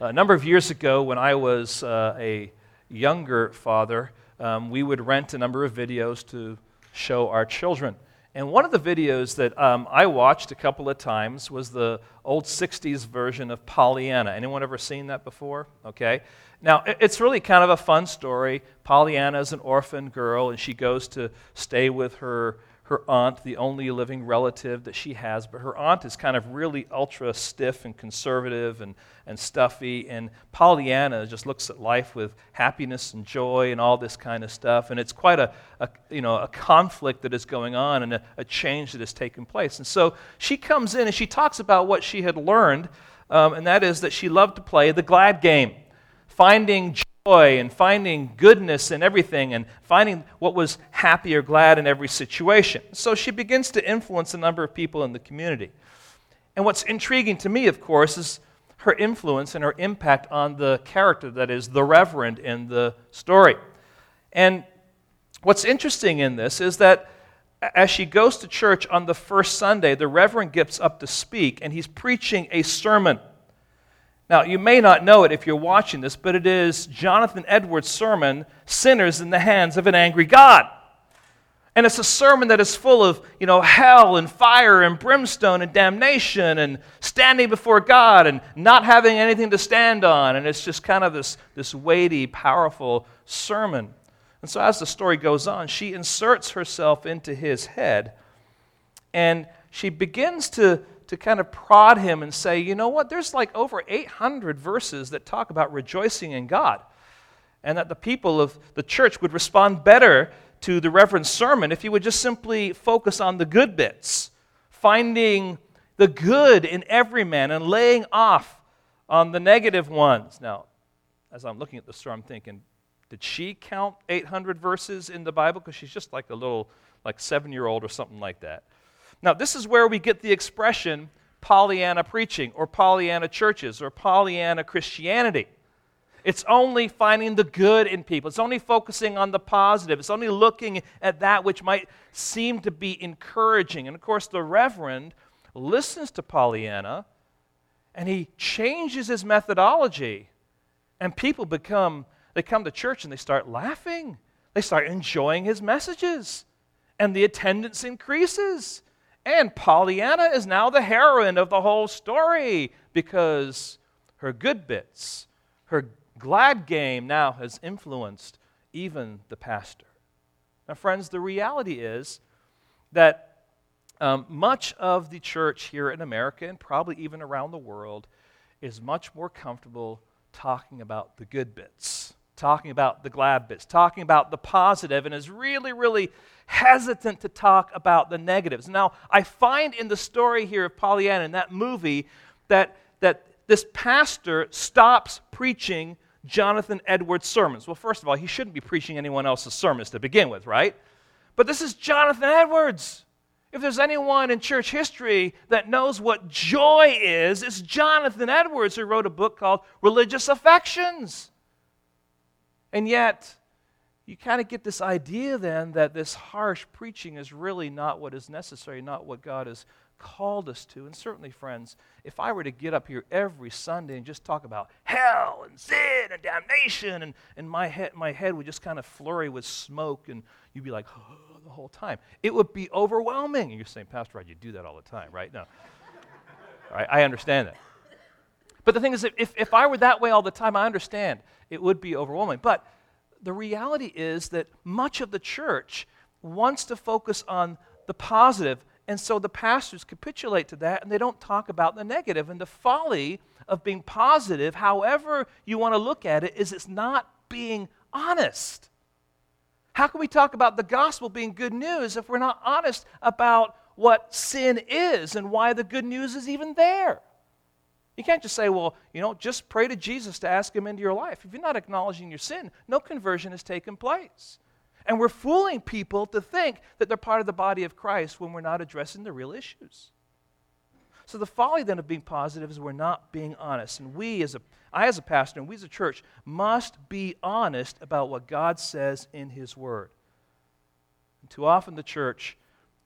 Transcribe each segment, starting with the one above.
A number of years ago, when I was uh, a younger father, um, we would rent a number of videos to show our children. And one of the videos that um, I watched a couple of times was the old 60s version of Pollyanna. Anyone ever seen that before? Okay. Now, it's really kind of a fun story. Pollyanna is an orphan girl, and she goes to stay with her her aunt, the only living relative that she has. But her aunt is kind of really ultra stiff and conservative and, and stuffy. And Pollyanna just looks at life with happiness and joy and all this kind of stuff. And it's quite a, a you know, a conflict that is going on and a, a, change that has taken place. And so she comes in and she talks about what she had learned, um, and that is that she loved to play the glad game, finding joy and finding goodness in everything and finding what was happy or glad in every situation. So she begins to influence a number of people in the community. And what's intriguing to me, of course, is her influence and her impact on the character that is the Reverend in the story. And what's interesting in this is that as she goes to church on the first Sunday, the Reverend gets up to speak and he's preaching a sermon. Now, you may not know it if you're watching this, but it is Jonathan Edwards' sermon, Sinners in the Hands of an Angry God. And it's a sermon that is full of, you know, hell and fire and brimstone and damnation and standing before God and not having anything to stand on. And it's just kind of this, this weighty, powerful sermon. And so as the story goes on, she inserts herself into his head and she begins to to kind of prod him and say, you know what, there's like over 800 verses that talk about rejoicing in God. And that the people of the church would respond better to the Reverend's sermon if he would just simply focus on the good bits, finding the good in every man and laying off on the negative ones. Now, as I'm looking at the story, I'm thinking, did she count 800 verses in the Bible? Because she's just like a little, like seven year old or something like that. Now, this is where we get the expression Pollyanna preaching, or Pollyanna churches, or Pollyanna Christianity. It's only finding the good in people. It's only focusing on the positive. It's only looking at that which might seem to be encouraging. And of course, the Reverend listens to Pollyanna and he changes his methodology. And people become, they come to church and they start laughing. They start enjoying his messages. And the attendance increases. And Pollyanna is now the heroine of the whole story because her good bits, her glad game now has influenced even the pastor. Now, friends, the reality is that um, much of the church here in America and probably even around the world is much more comfortable talking about the good bits, talking about the glad bits, talking about the positive, and is really, really hesitant to talk about the negatives. Now, I find in the story here of Pollyanna in that movie that, that this pastor stops preaching Jonathan Edwards' sermons. Well, first of all, he shouldn't be preaching anyone else's sermons to begin with, right? But this is Jonathan Edwards. If there's anyone in church history that knows what joy is, it's Jonathan Edwards who wrote a book called Religious Affections. And yet, you kind of get this idea then that this harsh preaching is really not what is necessary, not what God has called us to. And certainly, friends, if I were to get up here every Sunday and just talk about hell and sin and damnation, and, and my, head, my head would just kind of flurry with smoke, and you'd be like, oh, the whole time, it would be overwhelming. And you're saying, Pastor Rod, you do that all the time, right? No. all right, I understand that. But the thing is, if, if I were that way all the time, I understand it would be overwhelming. But the reality is that much of the church wants to focus on the positive, and so the pastors capitulate to that and they don't talk about the negative. And the folly of being positive, however you want to look at it, is it's not being honest. How can we talk about the gospel being good news if we're not honest about what sin is and why the good news is even there? You can't just say, well, you know, just pray to Jesus to ask him into your life. If you're not acknowledging your sin, no conversion has taken place. And we're fooling people to think that they're part of the body of Christ when we're not addressing the real issues. So the folly then of being positive is we're not being honest. And we as a I as a pastor and we as a church must be honest about what God says in his word. And too often the church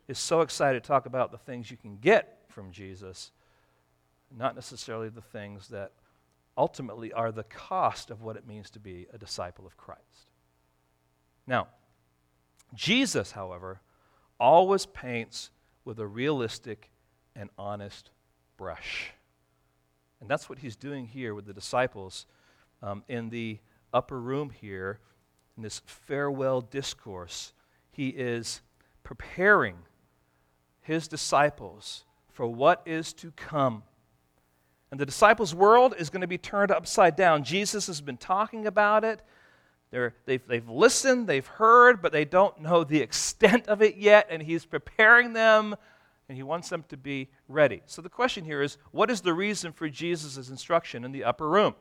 is so excited to talk about the things you can get from Jesus not necessarily the things that ultimately are the cost of what it means to be a disciple of Christ. Now, Jesus, however, always paints with a realistic and honest brush. And that's what he's doing here with the disciples um, in the upper room here, in this farewell discourse. He is preparing his disciples for what is to come. And the disciples' world is going to be turned upside down. Jesus has been talking about it. They're, they've, they've listened, they've heard, but they don't know the extent of it yet, and he's preparing them, and he wants them to be ready. So the question here is what is the reason for Jesus' instruction in the upper room?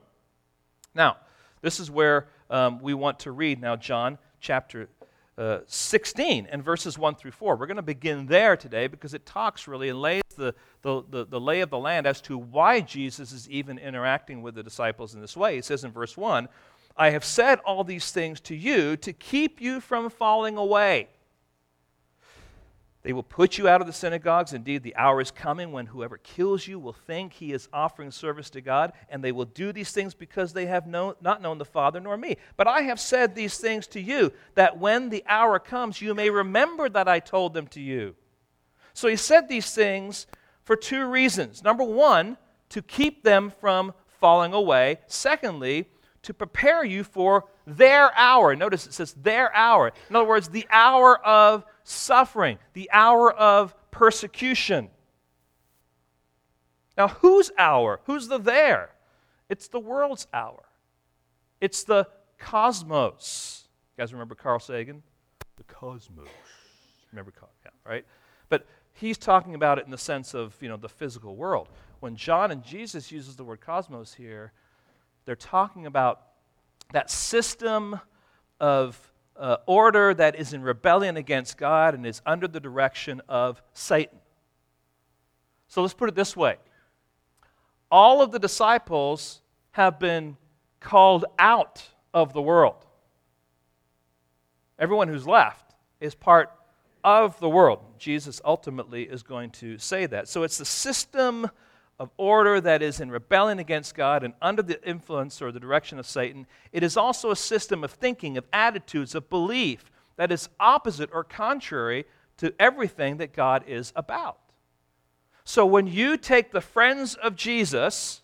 Now, this is where um, we want to read now, John chapter uh, 16 and verses 1 through 4. We're going to begin there today because it talks really and lays the, the, the, the, lay of the land as to why Jesus is even interacting with the disciples in this way. He says in verse 1 I have said all these things to you to keep you from falling away. They will put you out of the synagogues. Indeed, the hour is coming when whoever kills you will think he is offering service to God, and they will do these things because they have not known the Father nor me. But I have said these things to you, that when the hour comes, you may remember that I told them to you. So he said these things for two reasons. Number one, to keep them from falling away. Secondly, to prepare you for their hour. Notice it says their hour. In other words, the hour of suffering, the hour of persecution. Now, whose hour? Who's the there? It's the world's hour. It's the cosmos. You guys remember Carl Sagan? The cosmos. Remember Carl, yeah, right? But he's talking about it in the sense of, you know, the physical world. When John and Jesus uses the word cosmos here, they're talking about that system of uh, order that is in rebellion against God and is under the direction of Satan. So let's put it this way all of the disciples have been called out of the world. Everyone who's left is part of the world. Jesus ultimately is going to say that. So it's the system of order that is in rebellion against God and under the influence or the direction of Satan. It is also a system of thinking, of attitudes, of belief that is opposite or contrary to everything that God is about. So when you take the friends of Jesus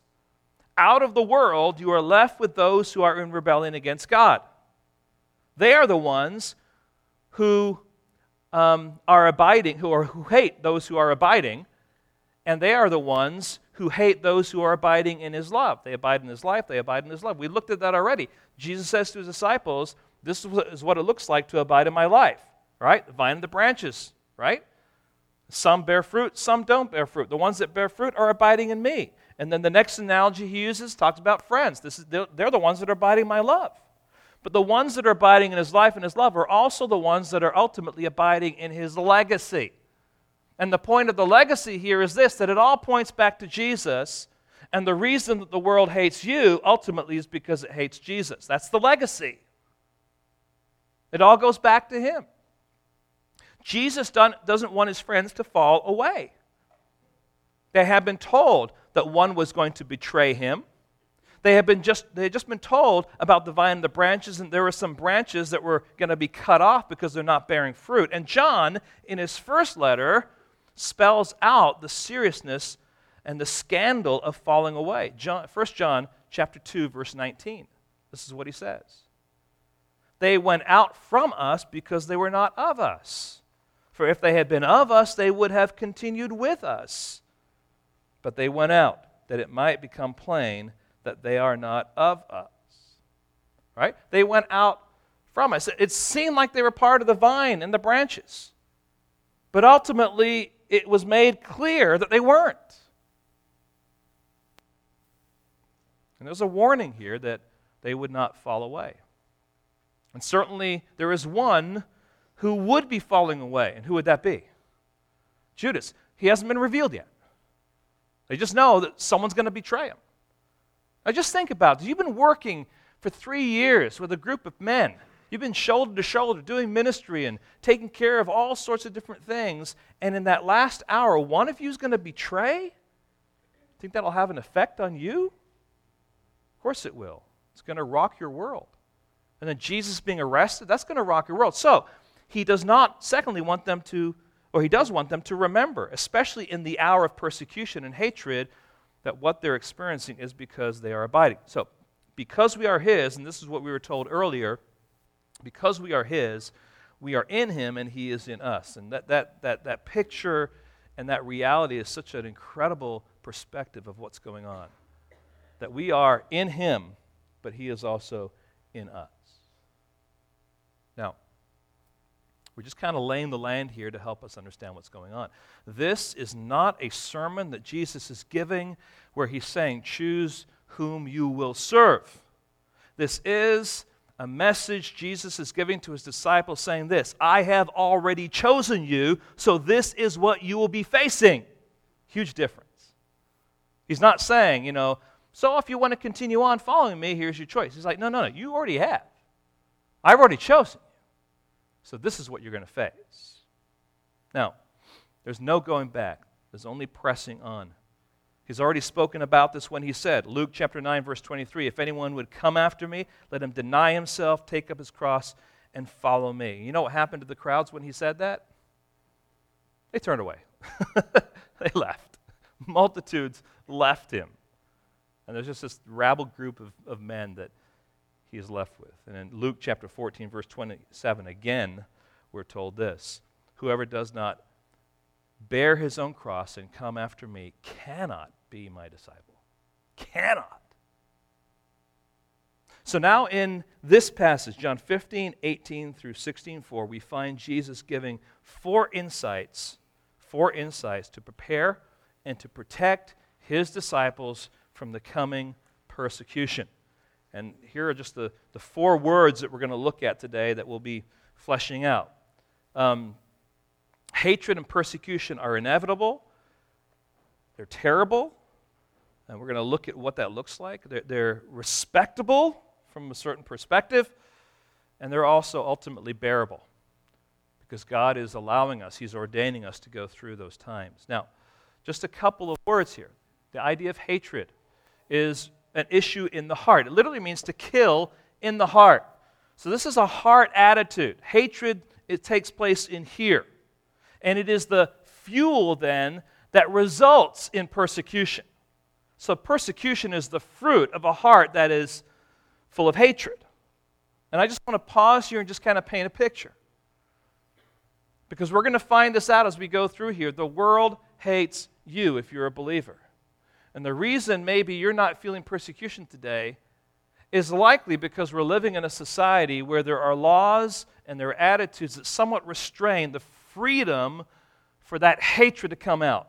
out of the world, you are left with those who are in rebellion against God. They are the ones who um, are abiding, who, are, who hate those who are abiding, and they are the ones who hate those who are abiding in his love. They abide in his life, they abide in his love. We looked at that already. Jesus says to his disciples, This is what it looks like to abide in my life, right? The vine and the branches, right? Some bear fruit, some don't bear fruit. The ones that bear fruit are abiding in me. And then the next analogy he uses talks about friends. This is, they're, the ones that are abiding in my love. But the ones that are abiding in his life and his love are also the ones that are ultimately abiding in his legacy. And the point of the legacy here is this that it all points back to Jesus. And the reason that the world hates you ultimately is because it hates Jesus. That's the legacy. It all goes back to him. Jesus doesn't want his friends to fall away. They have been told that one was going to betray him. They had, been just, they had just been told about the vine and the branches, and there were some branches that were going to be cut off because they're not bearing fruit. And John, in his first letter, spells out the seriousness and the scandal of falling away. John, 1 John chapter 2 verse 19. This is what he says. They went out from us because they were not of us. For if they had been of us, they would have continued with us. But they went out that it might become plain that they are not of us. Right? They went out from us. It seemed like they were part of the vine and the branches. But ultimately, it was made clear that they weren't. And there's a warning here that they would not fall away. And certainly there is one who would be falling away. And who would that be? Judas. He hasn't been revealed yet. They just know that someone's going to betray him. Now just think about it. You've been working for three years with a group of men You've been shoulder to shoulder doing ministry and taking care of all sorts of different things. And in that last hour, one of you is going to betray? Think that'll have an effect on you? Of course it will. It's going to rock your world. And then Jesus being arrested, that's going to rock your world. So, he does not, secondly, want them to, or he does want them to remember, especially in the hour of persecution and hatred, that what they're experiencing is because they are abiding. So, because we are his, and this is what we were told earlier, because we are his, we are in him and he is in us. And that, that, that, that picture and that reality is such an incredible perspective of what's going on. That we are in him, but he is also in us. Now, we're just kind of laying the land here to help us understand what's going on. This is not a sermon that Jesus is giving where he's saying, choose whom you will serve. This is a message Jesus is giving to his disciples saying this I have already chosen you, so this is what you will be facing. Huge difference. He's not saying, you know, so if you want to continue on following me, here's your choice. He's like, no, no, no, you already have. I've already chosen you. So this is what you're going to face. Now, there's no going back, there's only pressing on. He's already spoken about this when he said, Luke chapter 9, verse 23, if anyone would come after me, let him deny himself, take up his cross, and follow me. You know what happened to the crowds when he said that? They turned away, they left. Multitudes left him. And there's just this rabble group of, of men that he is left with. And in Luke chapter 14, verse 27, again, we're told this Whoever does not bear his own cross and come after me cannot be my disciple. Cannot. So now in this passage, John 15, 18 through 16, 4, we find Jesus giving four insights, four insights to prepare and to protect his disciples from the coming persecution. And here are just the, the four words that we're going to look at today that we'll be fleshing out. Um, Hatred and persecution are inevitable, they're terrible, and we're going to look at what that looks like. They're, they're respectable from a certain perspective, and they're also ultimately bearable because God is allowing us, He's ordaining us to go through those times. Now, just a couple of words here. The idea of hatred is an issue in the heart. It literally means to kill in the heart. So, this is a heart attitude. Hatred, it takes place in here and it is the fuel then that results in persecution. So, persecution is the fruit of a heart that is full of hatred. And I just want to pause here and just kind of paint a picture. Because we're going to find this out as we go through here. The world hates you if you're a believer. And the reason maybe you're not feeling persecution today is likely because we're living in a society where there are laws and there are attitudes that somewhat restrain the freedom for that hatred to come out.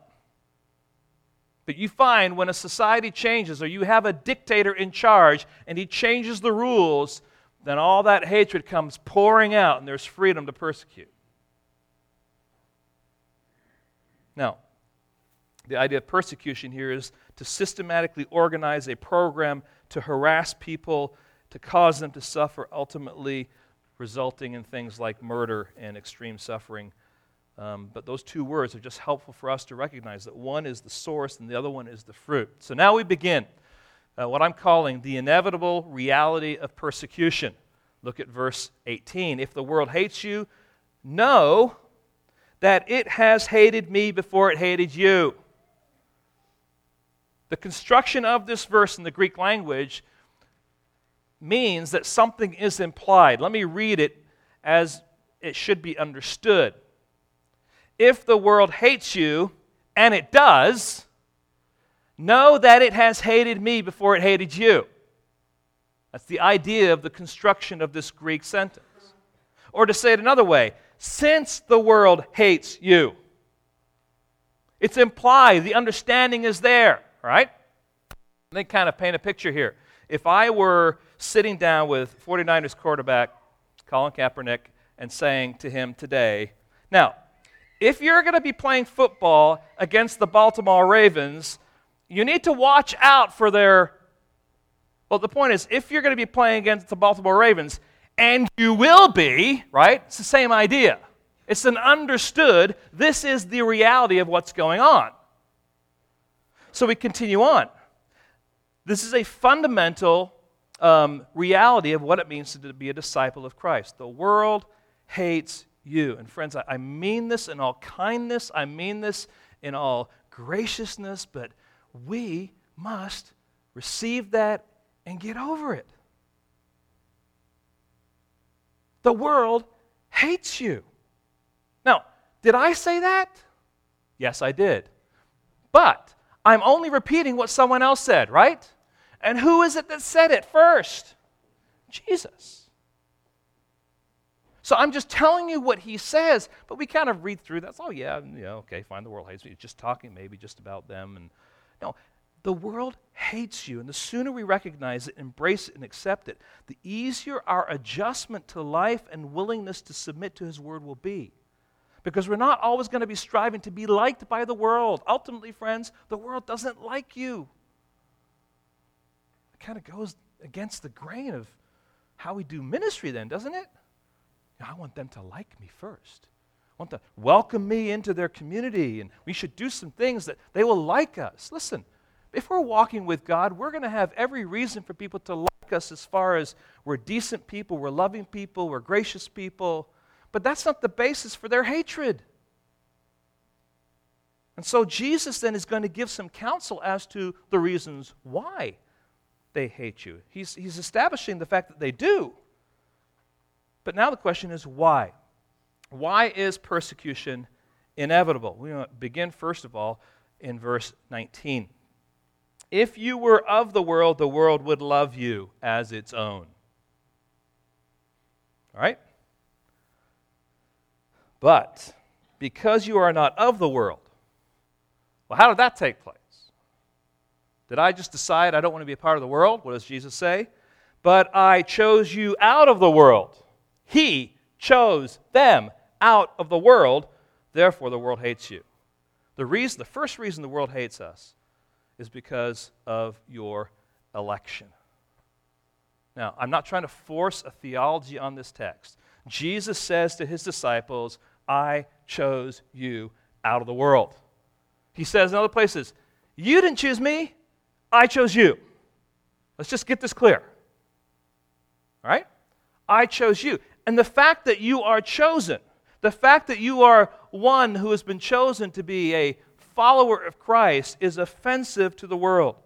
But you find when a society changes or you have a dictator in charge and he changes the rules, then all that hatred comes pouring out and there's freedom to persecute. Now, the idea of persecution here is to systematically organize a program to harass people, to cause them to suffer, ultimately resulting in things like murder and extreme suffering um, but those two words are just helpful for us to recognize that one is the source and the other one is the fruit. So now we begin uh, what I'm calling the inevitable reality of persecution. Look at verse 18. If the world hates you, know that it has hated me before it hated you. The construction of this verse in the Greek language means that something is implied. Let me read it as it should be understood if the world hates you, and it does, know that it has hated me before it hated you. That's the idea of the construction of this Greek sentence. Or to say it another way, since the world hates you, it's implied, the understanding is there, right? Let me kind of paint a picture here. If I were sitting down with 49ers quarterback Colin Kaepernick and saying to him today, now, if you're going to be playing football against the Baltimore Ravens, you need to watch out for their. Well, the point is, if you're going to be playing against the Baltimore Ravens, and you will be, right? It's the same idea. It's an understood, this is the reality of what's going on. So we continue on. This is a fundamental um, reality of what it means to be a disciple of Christ. The world hates you. And friends, I, mean this in all kindness, I mean this in all graciousness, but we must receive that and get over it. The world hates you. Now, did I say that? Yes, I did. But I'm only repeating what someone else said, right? And who is it that said it first? Jesus. So I'm just telling you what he says, but we kind of read through that. Oh, yeah, yeah, okay, fine, the world hates me. Just talking maybe just about them. And no, the world hates you. And the sooner we recognize it, embrace it, and accept it, the easier our adjustment to life and willingness to submit to his word will be. Because we're not always going to be striving to be liked by the world. Ultimately, friends, the world doesn't like you. It kind of goes against the grain of how we do ministry, then, doesn't it? I want them to like me first. I want to welcome me into their community, and we should do some things that they will like us. Listen, if we're walking with God, we're going to have every reason for people to like us as far as we're decent people, we're loving people, we're gracious people, but that's not the basis for their hatred. And so Jesus then is going to give some counsel as to the reasons why they hate you. He's, he's establishing the fact that they do. But now the question is why? Why is persecution inevitable? We begin, first of all, in verse 19. If you were of the world, the world would love you as its own. All right? But because you are not of the world, well, how did that take place? Did I just decide I don't want to be a part of the world? What does Jesus say? But I chose you out of the world. He chose them out of the world, therefore the world hates you. The reason, the first reason the world hates us is because of your election. Now, I'm not trying to force a theology on this text. Jesus says to his disciples, I chose you out of the world. He says in other places, You didn't choose me, I chose you. Let's just get this clear. All right? I chose you. And the fact that you are chosen, the fact that you are one who has been chosen to be a follower of Christ, is offensive to the world.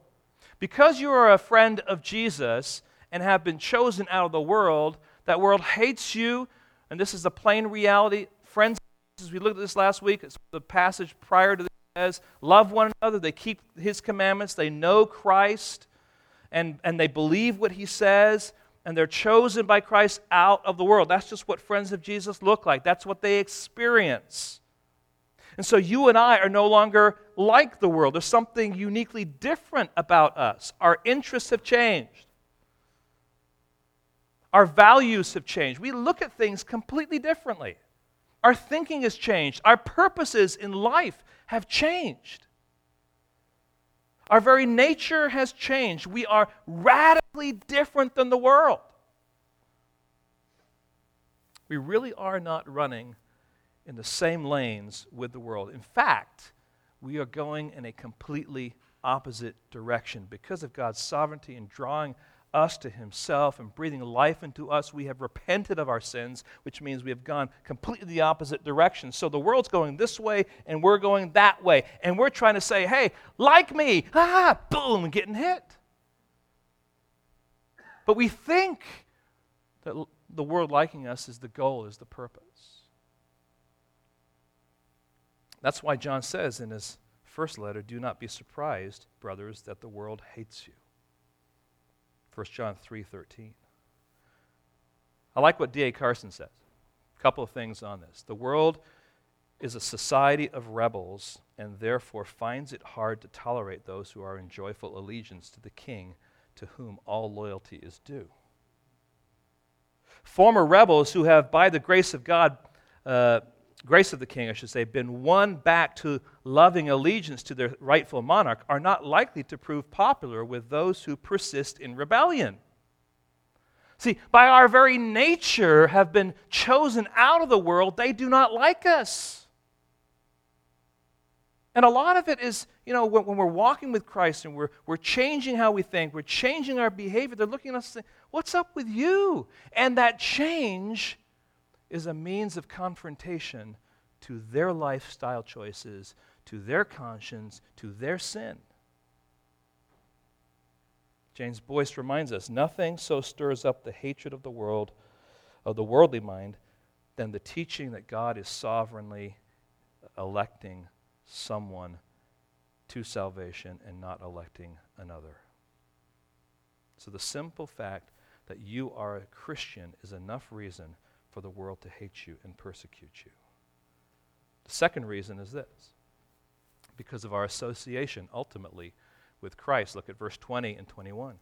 Because you are a friend of Jesus and have been chosen out of the world, that world hates you, and this is the plain reality. Friends, as we looked at this last week, the passage prior to this says, Love one another, they keep his commandments, they know Christ, and, and they believe what he says, and they're chosen by Christ out of the world. That's just what friends of Jesus look like. That's what they experience. And so you and I are no longer like the world. There's something uniquely different about us. Our interests have changed. Our values have changed. We look at things completely differently. Our thinking has changed. Our purposes in life have changed. Our very nature has changed. We are radically different than the world. We really are not running in the same lanes with the world. In fact, we are going in a completely opposite direction because of God's sovereignty in drawing us to Himself and breathing life into us, we have repented of our sins, which means we have gone completely the opposite direction. So the world's going this way and we're going that way. And we're trying to say, hey, like me, ah, boom, getting hit. But we think that the world liking us is the goal, is the purpose. That's why John says in his first letter, Do not be surprised, brothers, that the world hates you. 1 John 3:13. I like what D.A. Carson says. A couple of things on this. The world is a society of rebels and therefore finds it hard to tolerate those who are in joyful allegiance to the king to whom all loyalty is due. Former rebels who have, by the grace of God, uh, grace of the king, I should say, been won back to loving allegiance to their rightful monarch are not likely to prove popular with those who persist in rebellion. See, by our very nature, have been chosen out of the world, they do not like us. And a lot of it is, you know, when, when, we're walking with Christ and we're, we're changing how we think, we're changing our behavior, they're looking at us and saying, What's up with you? And that change is a means of confrontation to their lifestyle choices, to their conscience, to their sin. James Boice reminds us nothing so stirs up the hatred of the world, of the worldly mind, than the teaching that God is sovereignly electing someone to salvation and not electing another. So the simple fact that you are a Christian is enough reason for the world to hate you and persecute you. The second reason is this because of our association ultimately with Christ. Look at verse 20 and 21.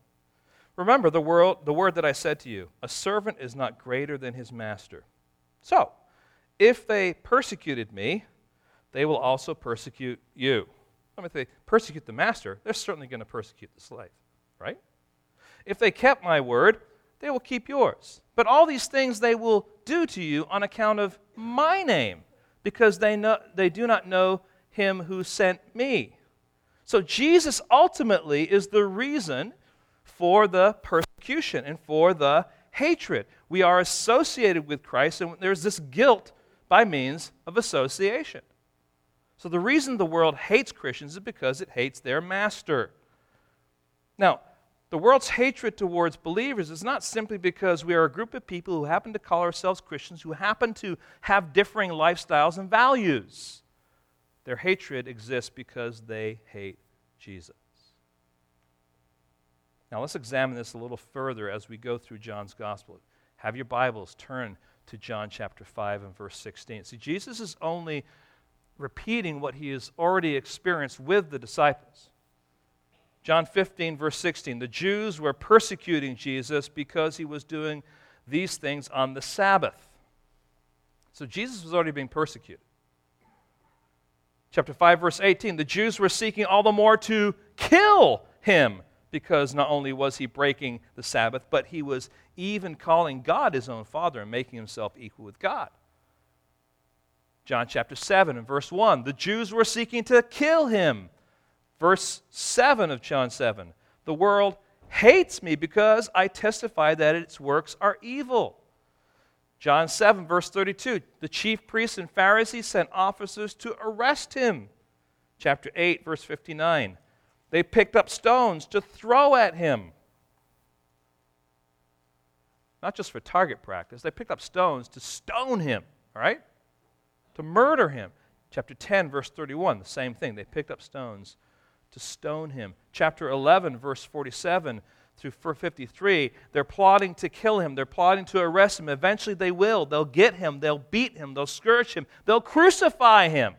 Remember the, world, the word that I said to you a servant is not greater than his master. So, if they persecuted me, they will also persecute you. I mean, if they persecute the master, they're certainly going to persecute the slave, right? If they kept my word, they will keep yours. But all these things they will do to you on account of my name, because they, know, they do not know him who sent me. So Jesus ultimately is the reason for the persecution and for the hatred. We are associated with Christ, and there's this guilt by means of association. So the reason the world hates Christians is because it hates their master. Now, the world's hatred towards believers is not simply because we are a group of people who happen to call ourselves Christians, who happen to have differing lifestyles and values. Their hatred exists because they hate Jesus. Now, let's examine this a little further as we go through John's Gospel. Have your Bibles turn to John chapter 5 and verse 16. See, Jesus is only repeating what he has already experienced with the disciples. John 15, verse 16 the Jews were persecuting Jesus because he was doing these things on the Sabbath. So Jesus was already being persecuted. Chapter 5, verse 18 the Jews were seeking all the more to kill him because not only was he breaking the Sabbath, but he was even calling God his own Father and making himself equal with God. John chapter 7 and verse 1. The Jews were seeking to kill him. Verse 7 of John 7. The world hates me because I testify that its works are evil. John 7, verse 32. The chief priests and Pharisees sent officers to arrest him. Chapter 8, verse 59. They picked up stones to throw at him. Not just for target practice, they picked up stones to stone him, all right? To murder him. Chapter 10, verse 31, the same thing. They picked up stones to stone him. Chapter 11, verse 47 through 53, they're plotting to kill him. They're plotting to arrest him. Eventually, they will. They'll get him. They'll beat him. They'll scourge him. They'll crucify him.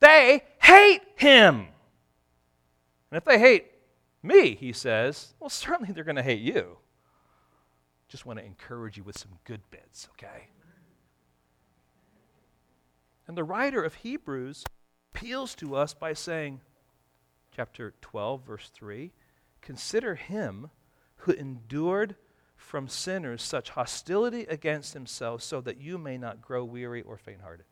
They hate him. And if they hate me, he says, well, certainly they're going to hate you. Just want to encourage you with some good bits, okay? And the writer of Hebrews appeals to us by saying, chapter 12, verse 3 Consider him who endured from sinners such hostility against himself, so that you may not grow weary or faint hearted.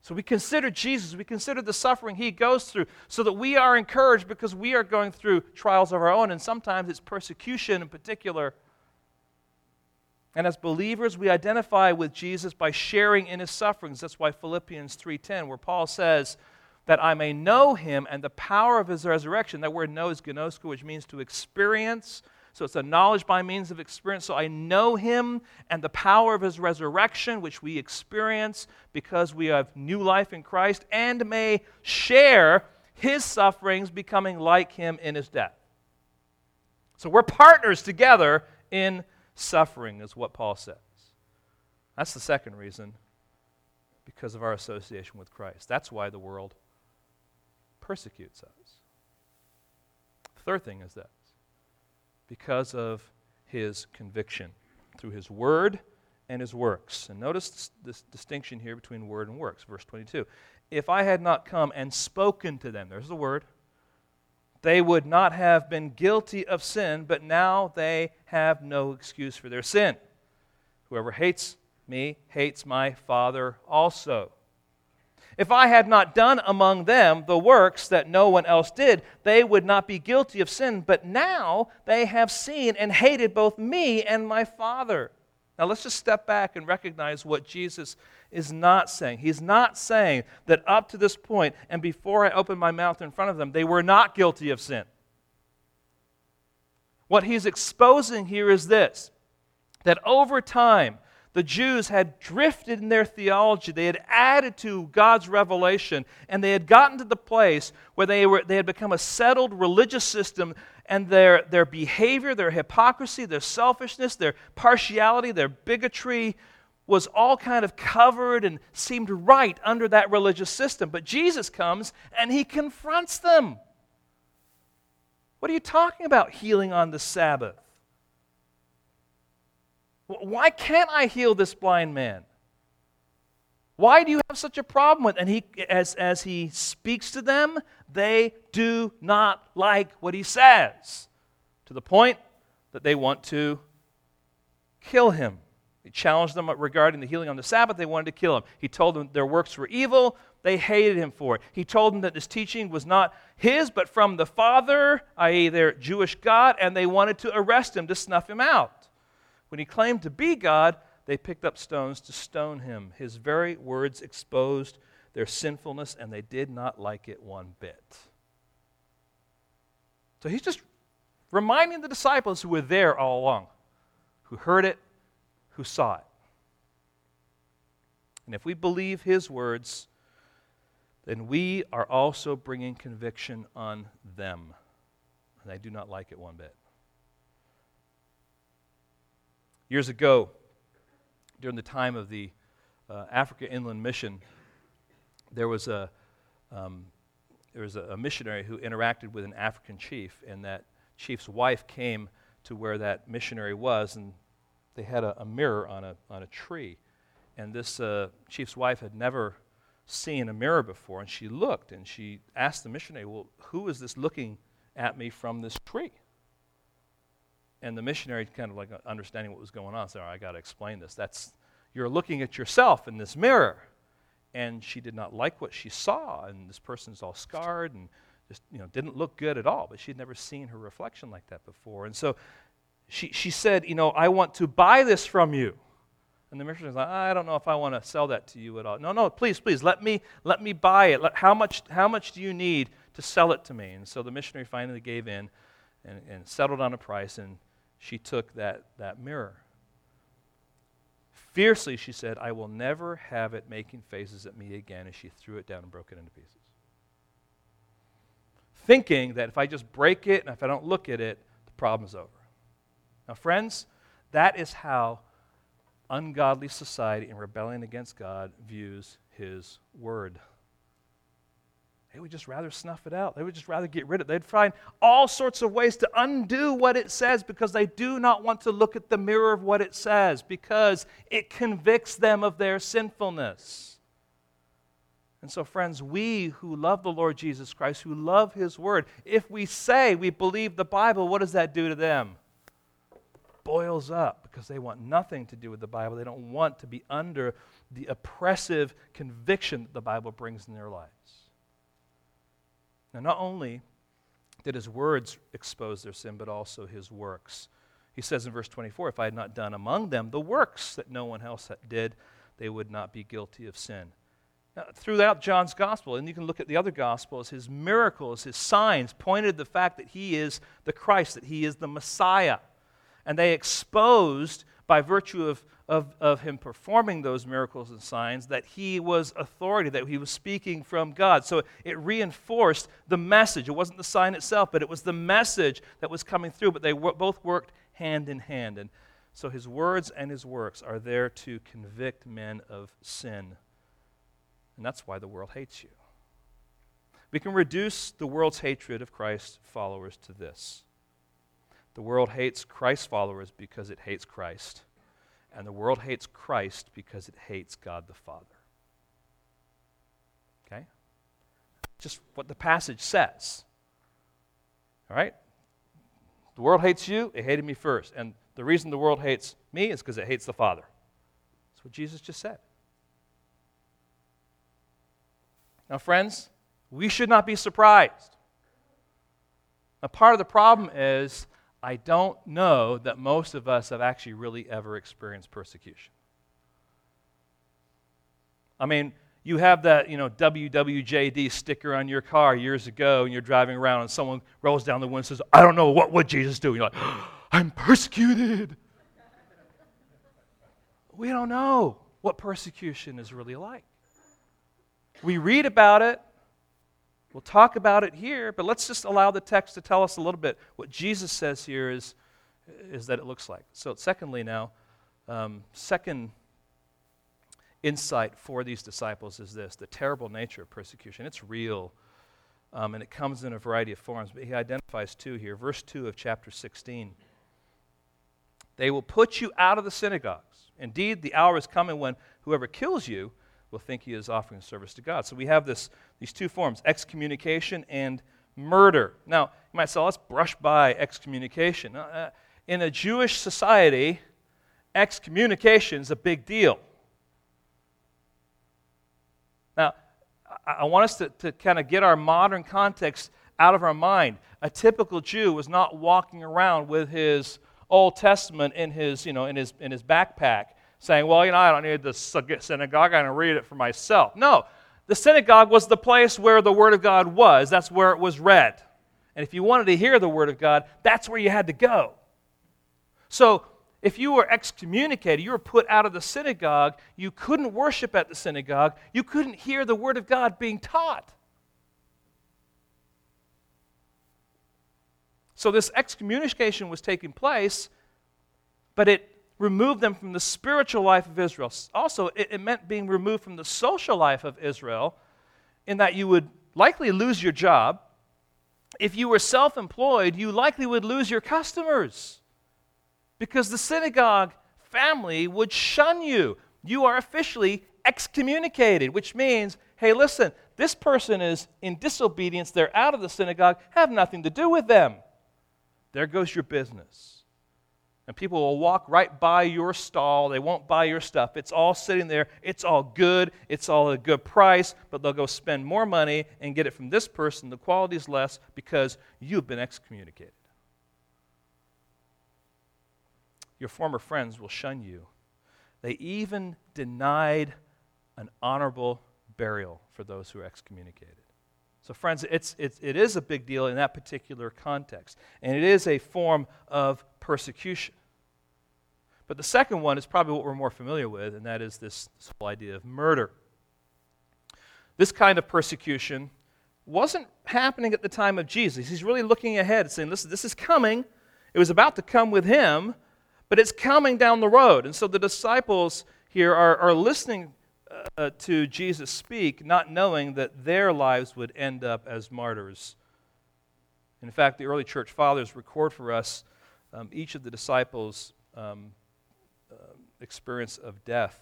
So we consider Jesus, we consider the suffering he goes through, so that we are encouraged because we are going through trials of our own, and sometimes it's persecution in particular and as believers, we identify with Jesus by sharing in his sufferings. That's why Philippians 3:10, where Paul says, that I may know him and the power of his resurrection. That word know is gnosko, which means to experience. So it's a knowledge by means of experience. So I know him and the power of his resurrection, which we experience because we have new life in Christ, and may share his sufferings, becoming like him in his death. So we're partners together in suffering, is what Paul says. That's the second reason, because of our association with Christ. That's why the world persecutes us. The third thing is this because of his conviction through his word and his works. And notice this, this, distinction here between word and works. Verse 22. If I had not come and spoken to them, there's the word, they would not have been guilty of sin, but now they have no excuse for their sin. Whoever hates me hates my Father also. If I had not done among them the works that no one else did, they would not be guilty of sin. But now they have seen and hated both me and my Father. Now let's just step back and recognize what Jesus is not saying. He's not saying that up to this point and before I opened my mouth in front of them, they were not guilty of sin. What he's exposing here is this that over time, the Jews had drifted in their theology. They had added to God's revelation, and they had gotten to the place where they, were, they had become a settled religious system, and their, their behavior, their hypocrisy, their selfishness, their partiality, their bigotry was all kind of covered and seemed right under that religious system. But Jesus comes and he confronts them. What are you talking about, healing on the Sabbath? Why can't I heal this blind man? Why do you have such a problem with? And he, as, as he speaks to them, they do not like what he says, to the point that they want to kill him. He challenged them regarding the healing on the Sabbath. They wanted to kill him. He told them their works were evil. They hated him for it. He told them that this teaching was not his, but from the Father, i.e., their Jewish God, and they wanted to arrest him to snuff him out. When he claimed to be God, they picked up stones to stone him. His very words exposed their sinfulness, and they did not like it one bit. So he's just reminding the disciples who were there all along, who heard it, who saw it. And if we believe his words, then we are also bringing conviction on them. And they do not like it one bit. Years ago, during the time of the uh, Africa Inland Mission, there was a um, there was a, a, missionary who interacted with an African chief, and that chief's wife came to where that missionary was, and they had a, a mirror on a on a tree, and this uh, chief's wife had never seen a mirror before, and she looked and she asked the missionary, "Well, who is this looking at me from this tree?" and the missionary kind of like understanding what was going on said, oh, I got to explain this. That's, you're looking at yourself in this mirror. And she did not like what she saw, and this person's all scarred and just, you know, didn't look good at all, but she'd never seen her reflection like that before. And so she, she said, you know, I want to buy this from you. And the missionary's like, I don't know if I want to sell that to you at all. No, no, please, please, let me, let me buy it. Let, how, much, how much do you need to sell it to me? And so the missionary finally gave in and, and settled on a price, and she took that, that mirror. Fiercely, she said, I will never have it making faces at me again, and she threw it down and broke it into pieces. Thinking that if I just break it and if I don't look at it, the problem's over. Now, friends, that is how ungodly society in rebellion against God views His Word. They would just rather snuff it out. They would just rather get rid of it. They'd find all sorts of ways to undo what it says because they do not want to look at the mirror of what it says because it convicts them of their sinfulness. And so, friends, we who love the Lord Jesus Christ, who love His Word, if we say we believe the Bible, what does that do to them? Boils up because they want nothing to do with the Bible. They don't want to be under the oppressive conviction that the Bible brings in their lives. Now, not only did his words expose their sin, but also his works. He says in verse 24, If I had not done among them the works that no one else did, they would not be guilty of sin. Now, throughout John's gospel, and you can look at the other gospels, his miracles, his signs pointed to the fact that he is the Christ, that he is the Messiah. And they exposed, by virtue of of, of him performing those miracles and signs that he was authority, that he was speaking from God. So it reinforced the message. It wasn't the sign itself, but it was the message that was coming through. But they both worked hand in hand. And so his words and his works are there to convict men of sin. And that's why the world hates you. We can reduce the world's hatred of Christ's followers to this the world hates Christ followers because it hates Christ and the world hates Christ because it hates God the Father. Okay? Just what the passage says. All right? The world hates you, it hated me first. And the reason the world hates me is because it hates the Father. That's what Jesus just said. Now, friends, we should not be surprised. Now, part of the problem is I don't know that most of us have actually really ever experienced persecution. I mean, you have that, you know, WWJD sticker on your car years ago, and you're driving around, and someone rolls down the window and says, I don't know, what would Jesus do? And you're like, I'm persecuted. we don't know what persecution is really like. We read about it, we'll talk about it here, but let's just allow the text to tell us a little bit. What Jesus says here is, is that it looks like. So, secondly, now, um, second insight for these disciples is this the terrible nature of persecution. It's real, um, and it comes in a variety of forms, but he identifies two here. Verse 2 of chapter 16. They will put you out of the synagogues. Indeed, the hour is coming when whoever kills you will think he is offering service to God. So we have this, these two forms excommunication and murder. Now, you might say, let's brush by excommunication. Uh, uh, in a Jewish society, excommunication is a big deal. Now, I want us to, to kind of get our modern context out of our mind. A typical Jew was not walking around with his Old Testament in his, you know, in his, in his backpack saying, well, you know, I don't need the synagogue, I can read it for myself. No, the synagogue was the place where the Word of God was, that's where it was read. And if you wanted to hear the Word of God, that's where you had to go. So if you were excommunicated, you were put out of the synagogue, you couldn't worship at the synagogue, you couldn't hear the Word of God being taught. So this excommunication was taking place, but it removed them from the spiritual life of Israel. Also, it, it meant being removed from the social life of Israel, in that you would likely lose your job. If you were self employed, you likely would lose your customers because the synagogue family would shun you. You are officially excommunicated, which means, hey, listen, this person is in disobedience. They're out of the synagogue. Have nothing to do with them. There goes your business. And people will walk right by your stall. They won't buy your stuff. It's all sitting there. It's all good. It's all a good price, but they'll go spend more money and get it from this person. The quality is less because you've been excommunicated. your former friends will shun you. They even denied an honorable burial for those who are excommunicated. So, friends, it's, it's, it is a big deal in that particular context, and it is a form of persecution. But the second one is probably what we're more familiar with, and that is this, this whole idea of murder. This kind of persecution wasn't happening at the time of Jesus. He's really looking ahead saying, listen, this is coming. It was about to come with him, but it's coming down the road. And so the disciples here are, are listening uh, to Jesus speak, not knowing that their lives would end up as martyrs. In fact, the early church fathers record for us um, each of the disciples' um, experience of death.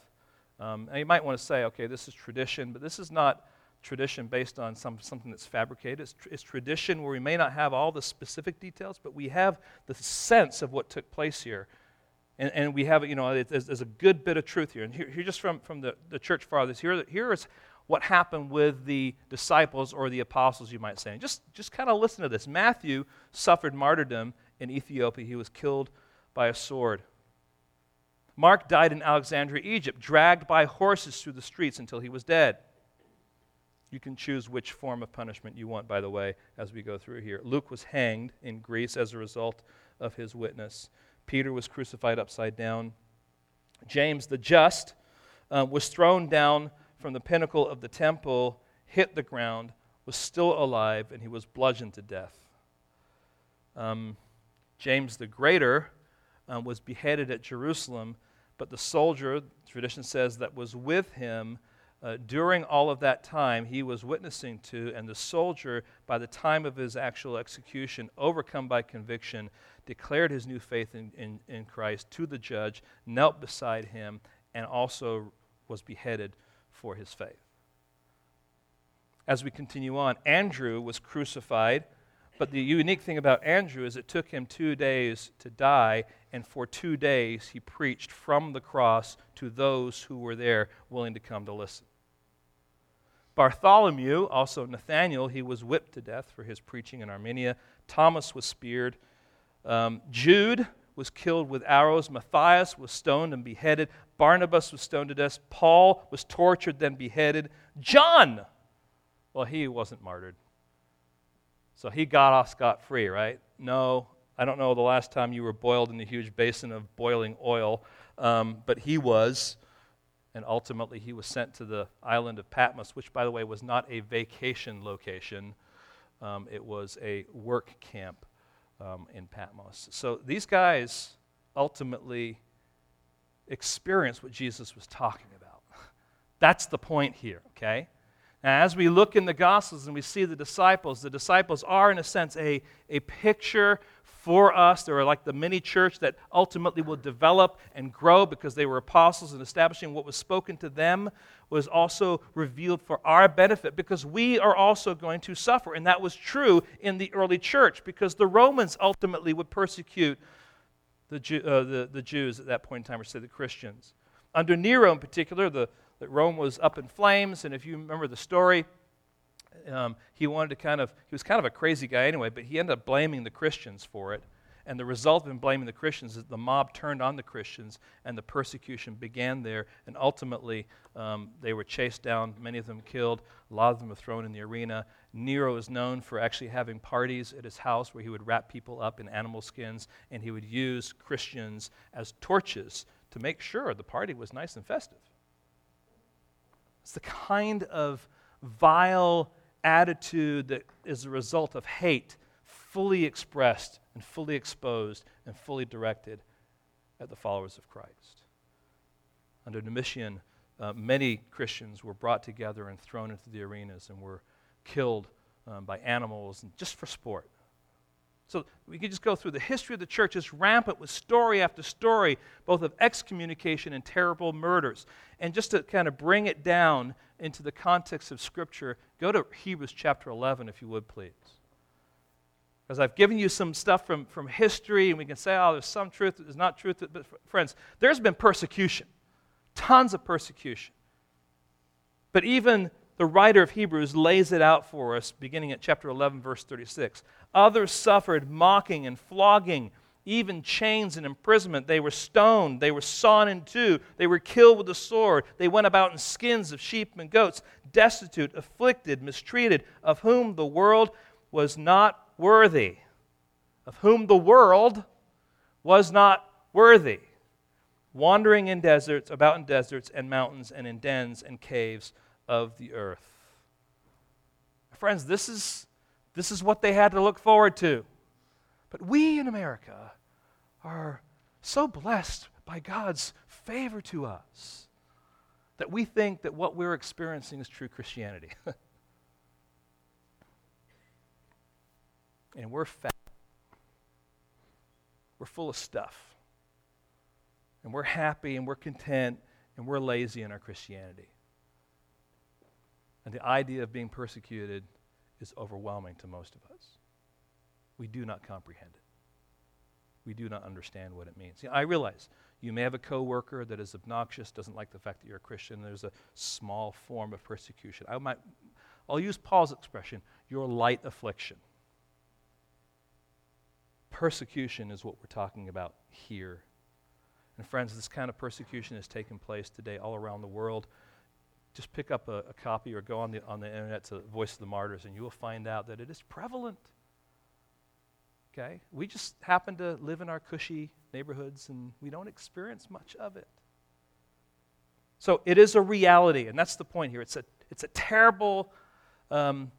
Um, and you might want to say, okay, this is tradition, but this is not tradition based on some, something that's fabricated. It's, tr- it's tradition where we may not have all the specific details, but we have the sense of what took place here. And, and we have, you know, there's, a good bit of truth here. And here, here just from, from the, the church fathers, here, here is what happened with the disciples or the apostles, you might say. And just, just kind of listen to this. Matthew suffered martyrdom in Ethiopia, he was killed by a sword. Mark died in Alexandria, Egypt, dragged by horses through the streets until he was dead. You can choose which form of punishment you want, by the way, as we go through here. Luke was hanged in Greece as a result of his witness. Peter was crucified upside down. James the just uh, was thrown down from the pinnacle of the temple, hit the ground, was still alive, and he was bludgeoned to death. Um, James the Greater uh, was beheaded at Jerusalem, but the soldier, tradition says, that was with him uh, during all of that time he was witnessing to, and the soldier, by the time of his actual execution, overcome by conviction, declared his new faith in, in, in Christ to the judge, knelt beside him, and also was beheaded for his faith. As we continue on, Andrew was crucified, but the unique thing about Andrew is it took him two days to die, and for two days he preached from the cross to those who were there willing to come to listen. Bartholomew, also Nathaniel, he was whipped to death for his preaching in Armenia. Thomas was speared. Um, Jude was killed with arrows. Matthias was stoned and beheaded. Barnabas was stoned to death. Paul was tortured, then beheaded. John, well, he wasn't martyred. So he got off scot free, right? No, I don't know the last time you were boiled in a huge basin of boiling oil, um, but he was. And ultimately, he was sent to the island of Patmos, which, by the way, was not a vacation location, um, it was a work camp um, in Patmos. So these guys ultimately experienced what Jesus was talking about. That's the point here, okay? Now, as we look in the Gospels and we see the disciples, the disciples are, in a sense, a, a picture for us. They were like the mini church that ultimately will develop and grow because they were apostles and establishing what was spoken to them was also revealed for our benefit because we are also going to suffer. And that was true in the early church because the Romans ultimately would persecute the, Jew, uh, the, the Jews at that point in time, or say the Christians. Under Nero in particular, the, the Rome was up in flames. And if you remember the story, um, he wanted to kind of, he was kind of a crazy guy anyway, but he ended up blaming the Christians for it. And the result of him blaming the Christians is the mob turned on the Christians and the persecution began there. And ultimately, um, they were chased down, many of them killed, a lot of them were thrown in the arena. Nero is known for actually having parties at his house where he would wrap people up in animal skins and he would use Christians as torches to make sure the party was nice and festive. It's the kind of vile attitude that is a result of hate fully expressed and fully exposed and fully directed at the followers of Christ. Under Domitian, uh, many Christians were brought together and thrown into the arenas and were killed um, by animals and just for sport. So we could just go through the history of the church is rampant with story after story, both of excommunication and terrible murders. And just to kind of bring it down into the context of Scripture, go to Hebrews chapter 11, if you would, please. Because I've given you some stuff from, from history, and we can say, oh, there's some truth, there's not truth. But, friends, there's been persecution, tons of persecution. But even the writer of Hebrews lays it out for us, beginning at chapter 11, verse 36. Others suffered mocking and flogging even chains and imprisonment. They were stoned. They were sawn in two. They were killed with the sword. They went about in skins of sheep and goats, destitute, afflicted, mistreated, of whom the world was not worthy. Of whom the world was not worthy. Wandering in deserts, about in deserts and mountains and in dens and caves of the earth. Friends, this is, this is what they had to look forward to. But we in America, are so blessed by God's favor to us that we think that what we're experiencing is true Christianity. and we're fat. We're full of stuff. And we're happy and we're content and we're lazy in our Christianity. And the idea of being persecuted is overwhelming to most of us. We do not comprehend it we do not understand what it means. I realize you may have a coworker that is obnoxious, doesn't like the fact that you're a Christian. There's a small form of persecution. I might, I'll use Paul's expression, your light affliction. Persecution is what we're talking about here. And friends, this kind of persecution is taking place today all around the world. Just pick up a, a copy or go on the, on the internet to the Voice of the Martyrs, and you will find out that it is prevalent. Okay? We just happen to live in our cushy neighborhoods and we don't experience much of it. So it is a reality, and that's the point here. It's a, it's a terrible um,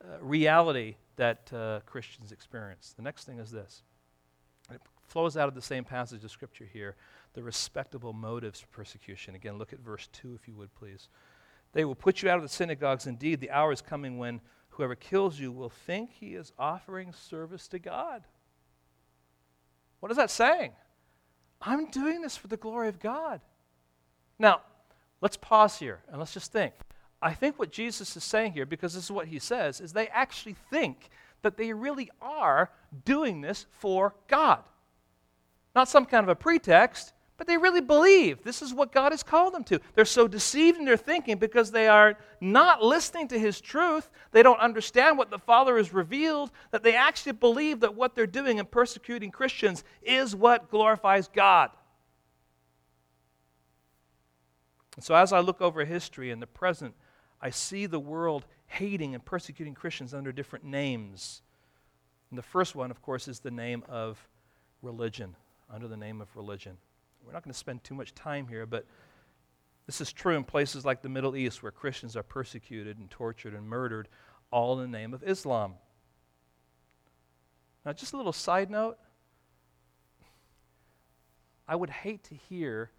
uh, reality that uh, Christians experience. The next thing is this it flows out of the same passage of Scripture here the respectable motives for persecution. Again, look at verse 2, if you would, please. They will put you out of the synagogues. Indeed, the hour is coming when Whoever kills you will think he is offering service to God. What is that saying? I'm doing this for the glory of God. Now, let's pause here and let's just think. I think what Jesus is saying here, because this is what he says, is they actually think that they really are doing this for God. Not some kind of a pretext, But they really believe this is what God has called them to. They're so deceived in their thinking because they are not listening to His truth. They don't understand what the Father has revealed, that they actually believe that what they're doing in persecuting Christians is what glorifies God. And so as I look over history and the present, I see the world hating and persecuting Christians under different names. And the first one, of course, is the name of religion, under the name of religion. We're not going to spend too much time here, but this is true in places like the Middle East where Christians are persecuted and tortured and murdered, all in the name of Islam. Now, just a little side note I would hate to hear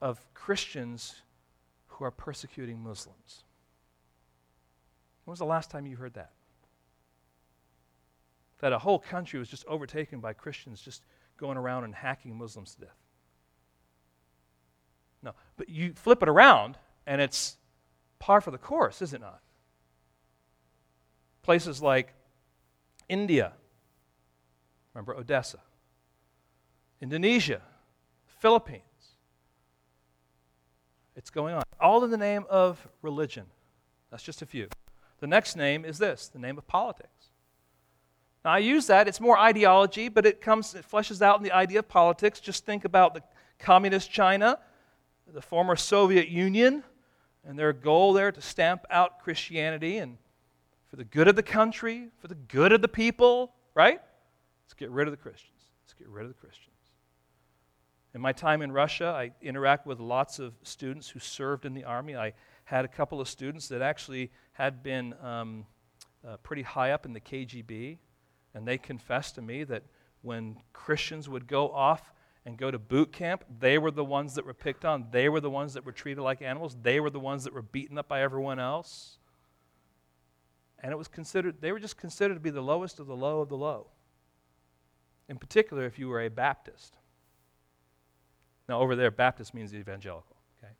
of Christians who are persecuting Muslims. When was the last time you heard that? That a whole country was just overtaken by Christians just going around and hacking Muslims to death. No, but you flip it around, and it's par for the course, is it not? Places like India, remember Odessa, Indonesia, Philippines. It's going on. All in the name of religion. That's just a few. The next name is this the name of politics. Now, I use that. It's more ideology, but it comes, it fleshes out in the idea of politics. Just think about the communist China the former Soviet Union and their goal there to stamp out Christianity and for the good of the country, for the good of the people, right? Let's get rid of the Christians. Let's get rid of the Christians. In my time in Russia, I interact with lots of students who served in the army. I had a couple of students that actually had been um, uh, pretty high up in the KGB, and they confessed to me that when Christians would go off and go to boot camp, they were the ones that were picked on. They were the ones that were treated like animals. They were the ones that were beaten up by everyone else. And it was considered, they were just considered to be the lowest of the low of the low. In particular, if you were a Baptist. Now, over there, Baptist means evangelical, okay?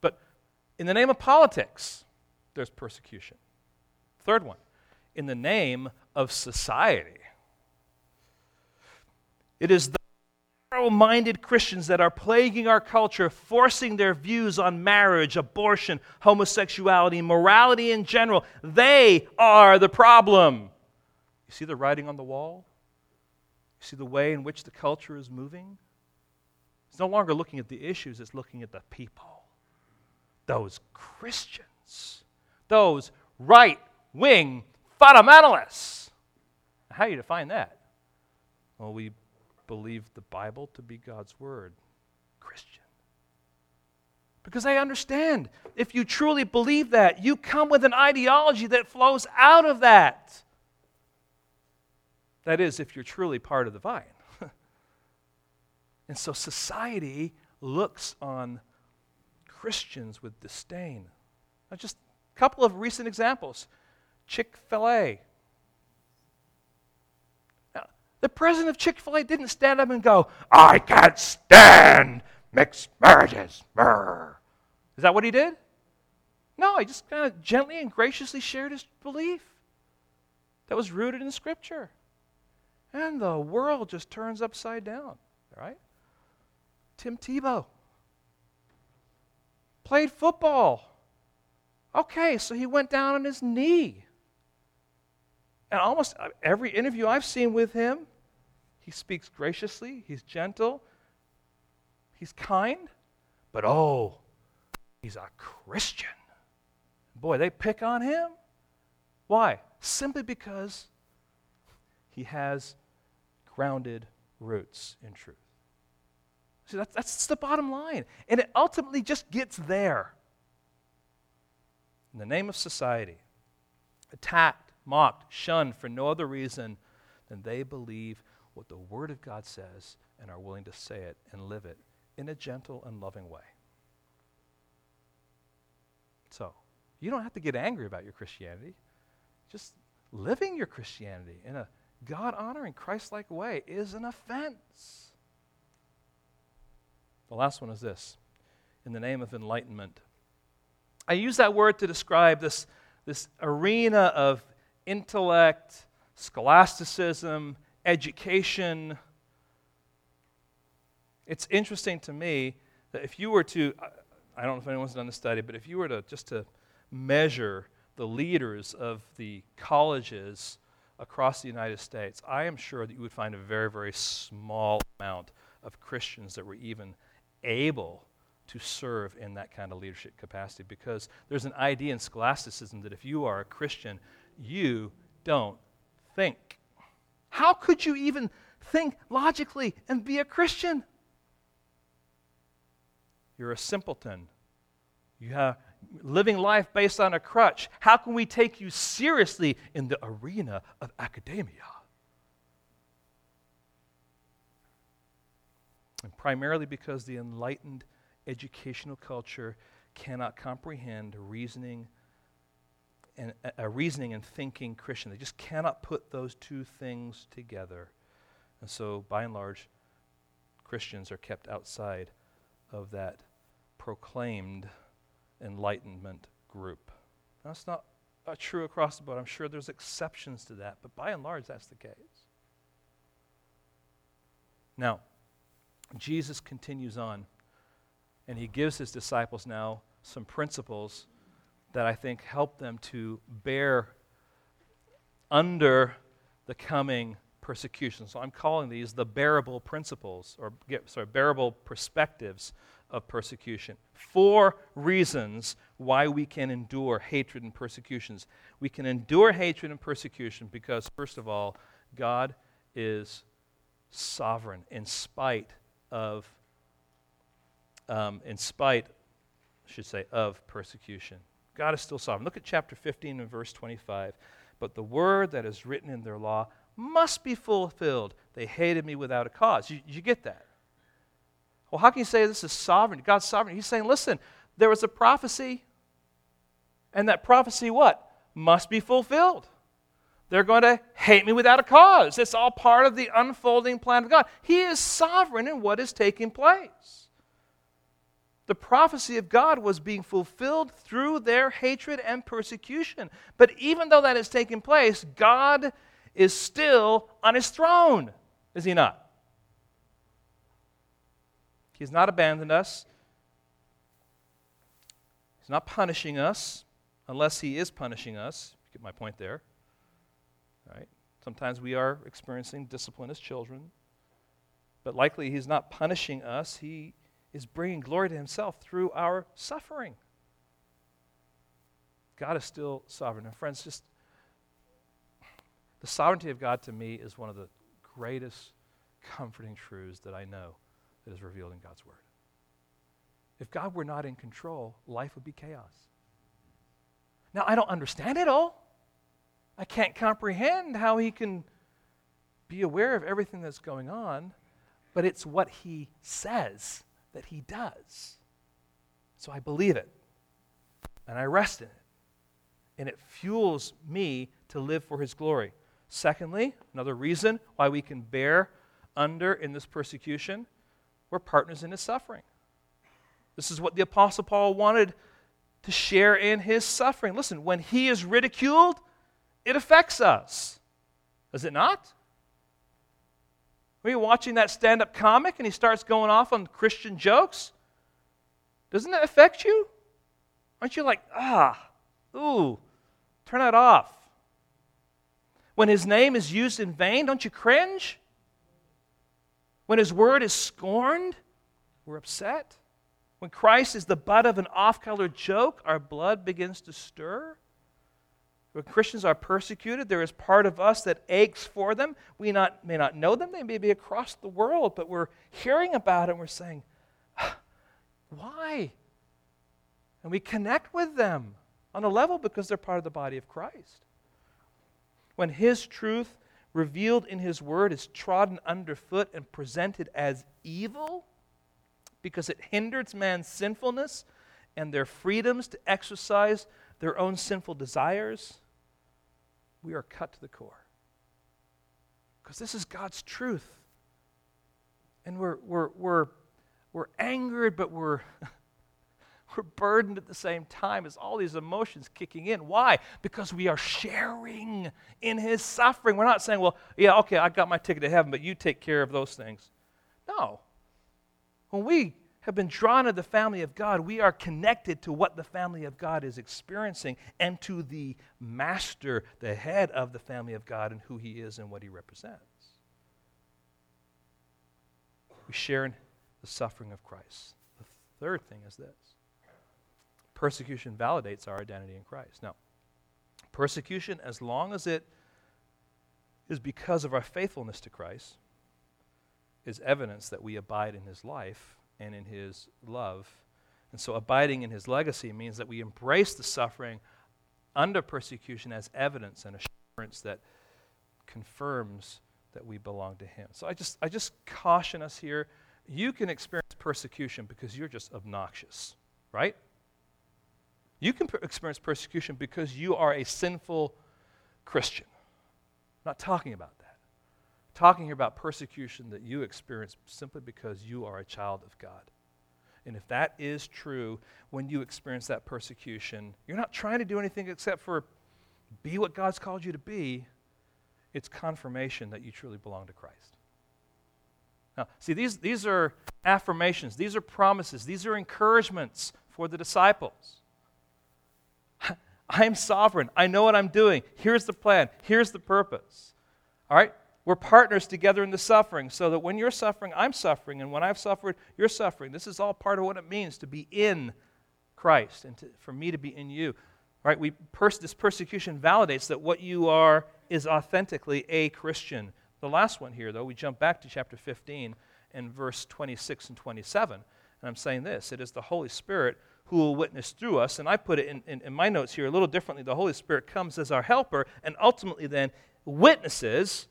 But in the name of politics, there's persecution. Third one, in the name of society. It is narrow minded Christians that are plaguing our culture, forcing their views on marriage, abortion, homosexuality, morality in general. They are the problem. You see the writing on the wall? You see the way in which the culture is moving? It's no longer looking at the issues, it's looking at the people. Those Christians, those right wing fundamentalists. How do you define that? Well, we believe the Bible to be God's Word. Christian. Because I understand if you truly believe that, you come with an ideology that flows out of that. That is, if you're truly part of the vine. and so society looks on Christians with disdain. Now, just a couple of recent examples Chick fil A the president of Chick fil A didn't stand up and go, I can't stand mixed marriages. Is that what he did? No, he just kind of gently and graciously shared his belief that was rooted in Scripture. And the world just turns upside down, right? Tim Tebow played football. Okay, so he went down on his knee and almost uh, every interview I've seen with him, he speaks graciously, he's gentle, he's kind, but oh, he's a Christian. Boy, they pick on him. Why? Simply because he has grounded roots in truth. See, that's, that's the bottom line. And it ultimately just gets there. In the name of society, attacked mocked, shunned for no other reason than they believe what the Word of God says and are willing to say it and live it in a gentle and loving way. So, you don't have to get angry about your Christianity. Just living your Christianity in a God honoring, Christ like way is an offense. The last one is this in the name of enlightenment. I use that word to describe this, this arena of intellect, scholasticism, education, It's interesting to me that if you were to, I don't know if anyone's done the study, but if you were to just to measure the leaders of the colleges across the United States, I am sure that you would find a very, very small amount of Christians that were even able to serve in that kind of leadership capacity. Because there's an idea in scholasticism that if you are a Christian, you don't think. How could you even think logically and be a Christian? You're a simpleton. You have living life based on a crutch. How can we take you seriously in the arena of academia? And primarily because the enlightened educational culture cannot comprehend reasoning and a reasoning and thinking Christian. They just cannot put those two things together. And so by and large Christians are kept outside of that proclaimed enlightenment group. That's not uh, true across the board. I'm sure there's exceptions to that, but by and large that's the case. Now, Jesus continues on, and he gives his disciples now some principles that I think help them to bear under the coming persecution. So I'm calling these the bearable principles, or sorry, bearable perspectives of persecution. Four reasons why we can endure hatred and persecutions. We can endure hatred and persecution because, first of all, God is sovereign in spite of, um, in spite, I should say, of persecution. God is still sovereign. Look at chapter 15 and verse 25. But the word that is written in their law must be fulfilled. They hated me without a cause. You, you get that? Well, how can you say this is sovereign? God's sovereign. He's saying, listen, there was a prophecy, and that prophecy what? Must be fulfilled. They're going to hate me without a cause. It's all part of the unfolding plan of God. He is sovereign in what is taking place. The prophecy of God was being fulfilled through their hatred and persecution. But even though that is taking place, God is still on his throne, is he not? He has not abandoned us. He's not punishing us unless he is punishing us. You get my point there. Right? Sometimes we are experiencing discipline as children, but likely he's not punishing us. He is bringing glory to himself through our suffering. God is still sovereign. And friends, just the sovereignty of God to me is one of the greatest comforting truths that I know that is revealed in God's Word. If God were not in control, life would be chaos. Now, I don't understand it all. I can't comprehend how He can be aware of everything that's going on, but it's what He says that He does. So I believe it, and I rest in it, and it fuels me to live for His glory. Secondly, another reason why we can bear under in this persecution we're partners in his suffering. This is what the Apostle Paul wanted to share in his suffering. Listen, when he is ridiculed, it affects us. Does it not? When you're watching that stand up comic and he starts going off on Christian jokes, doesn't that affect you? Aren't you like, ah, ooh, turn that off? When his name is used in vain, don't you cringe? When his word is scorned, we're upset. When Christ is the butt of an off colored joke, our blood begins to stir. When Christians are persecuted, there is part of us that aches for them. We not, may not know them, they may be across the world, but we're hearing about it and we're saying, ah, why? And we connect with them on a level because they're part of the body of Christ. When His truth revealed in His Word is trodden underfoot and presented as evil because it hinders man's sinfulness and their freedoms to exercise their own sinful desires, we are cut to the core. Because this is God's truth. And we're, we're, we're, we're angered, but we're we're burdened at the same time as all these emotions kicking in. Why? Because we are sharing in his suffering. We're not saying, well, yeah, okay, I got my ticket to heaven, but you take care of those things. No. When we have been drawn to the family of God, we are connected to what the family of God is experiencing and to the master, the head of the family of God, and who he is and what he represents. We share in the suffering of Christ. The third thing is this persecution validates our identity in Christ. Now, persecution, as long as it is because of our faithfulness to Christ, is evidence that we abide in his life and in his love. And so, abiding in his legacy means that we embrace the suffering under persecution as evidence and assurance that confirms that we belong to him. So, I just, I just caution us here. You can experience persecution because you're just obnoxious, right? You can per- experience persecution because you are a sinful Christian. I'm not talking about talking here about persecution that you experience simply because you are a child of God. And if that is true, when you experience that persecution, you're not trying to do anything except for be what God's called you to be. It's confirmation that you truly belong to Christ. Now, see, these, these are affirmations, these are promises, these are encouragements for the disciples. I am sovereign. I know what I'm doing. Here's the plan. Here's the purpose. All right? We're partners together in the suffering so that when you're suffering, I'm suffering, and when I've suffered, you're suffering. This is all part of what it means to be in Christ and to, for me to be in you. Right? We pers- this persecution validates that what you are is authentically a Christian. The last one here, though, we jump back to chapter 15 and verse 26 and 27. And I'm saying this it is the Holy Spirit who will witness through us. And I put it in, in, in my notes here a little differently. The Holy Spirit comes as our helper and ultimately then witnesses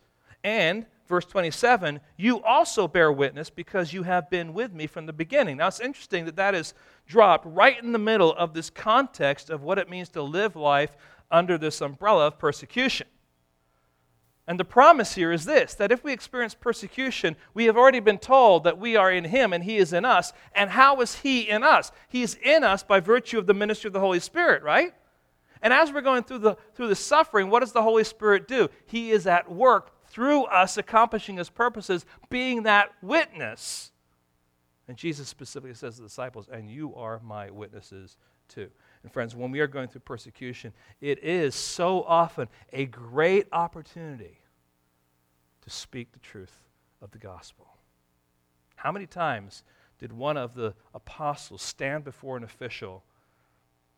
and, verse 27, you also bear witness because you have been with me from the beginning. Now, it's interesting that that is dropped right in the middle of this context of what it means to live life under this umbrella of persecution. And the promise here is this that if we experience persecution, we have already been told that we are in Him and He is in us. And how is He in us? He's in us by virtue of the ministry of the Holy Spirit, right? And as we're going through the, through the suffering, what does the Holy Spirit do? He is at work through us accomplishing his purposes, being that witness. And Jesus specifically says to the disciples, And you are my witnesses too. And friends, when we are going through persecution, it is so often a great opportunity to speak the truth of the gospel. How many times did one of the apostles stand before an official